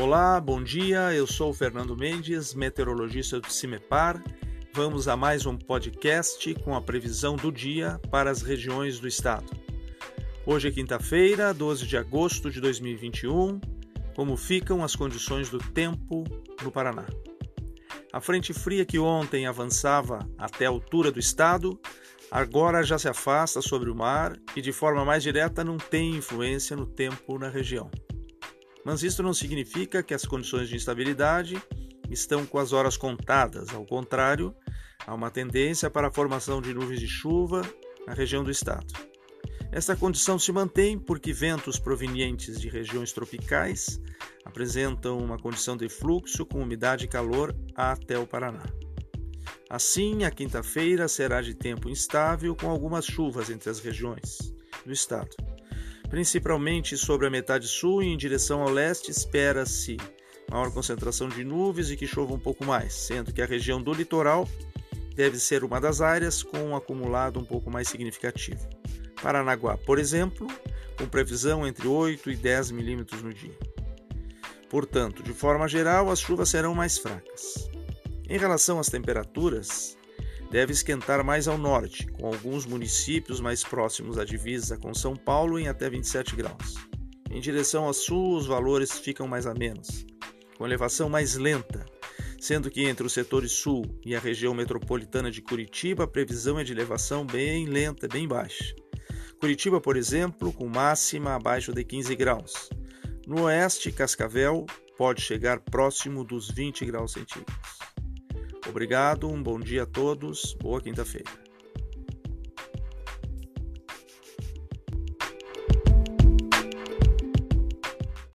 Olá, bom dia. Eu sou o Fernando Mendes, meteorologista do CIMEPAR. Vamos a mais um podcast com a previsão do dia para as regiões do estado. Hoje é quinta-feira, 12 de agosto de 2021. Como ficam as condições do tempo no Paraná? A frente fria que ontem avançava até a altura do estado, agora já se afasta sobre o mar e de forma mais direta não tem influência no tempo na região. Mas isso não significa que as condições de instabilidade estão com as horas contadas, ao contrário, há uma tendência para a formação de nuvens de chuva na região do estado. Esta condição se mantém porque ventos provenientes de regiões tropicais apresentam uma condição de fluxo com umidade e calor até o Paraná. Assim, a quinta-feira será de tempo instável com algumas chuvas entre as regiões do estado. Principalmente sobre a metade sul e em direção ao leste, espera-se maior concentração de nuvens e que chova um pouco mais, sendo que a região do litoral deve ser uma das áreas com um acumulado um pouco mais significativo. Paranaguá, por exemplo, com previsão entre 8 e 10 milímetros no dia. Portanto, de forma geral, as chuvas serão mais fracas. Em relação às temperaturas, deve esquentar mais ao norte, com alguns municípios mais próximos à divisa com São Paulo em até 27 graus. Em direção ao sul, os valores ficam mais amenos, com elevação mais lenta, sendo que entre os setores sul e a região metropolitana de Curitiba a previsão é de elevação bem lenta, bem baixa. Curitiba, por exemplo, com máxima abaixo de 15 graus. No oeste, Cascavel pode chegar próximo dos 20 graus centígrados. Obrigado, um bom dia a todos, boa quinta-feira.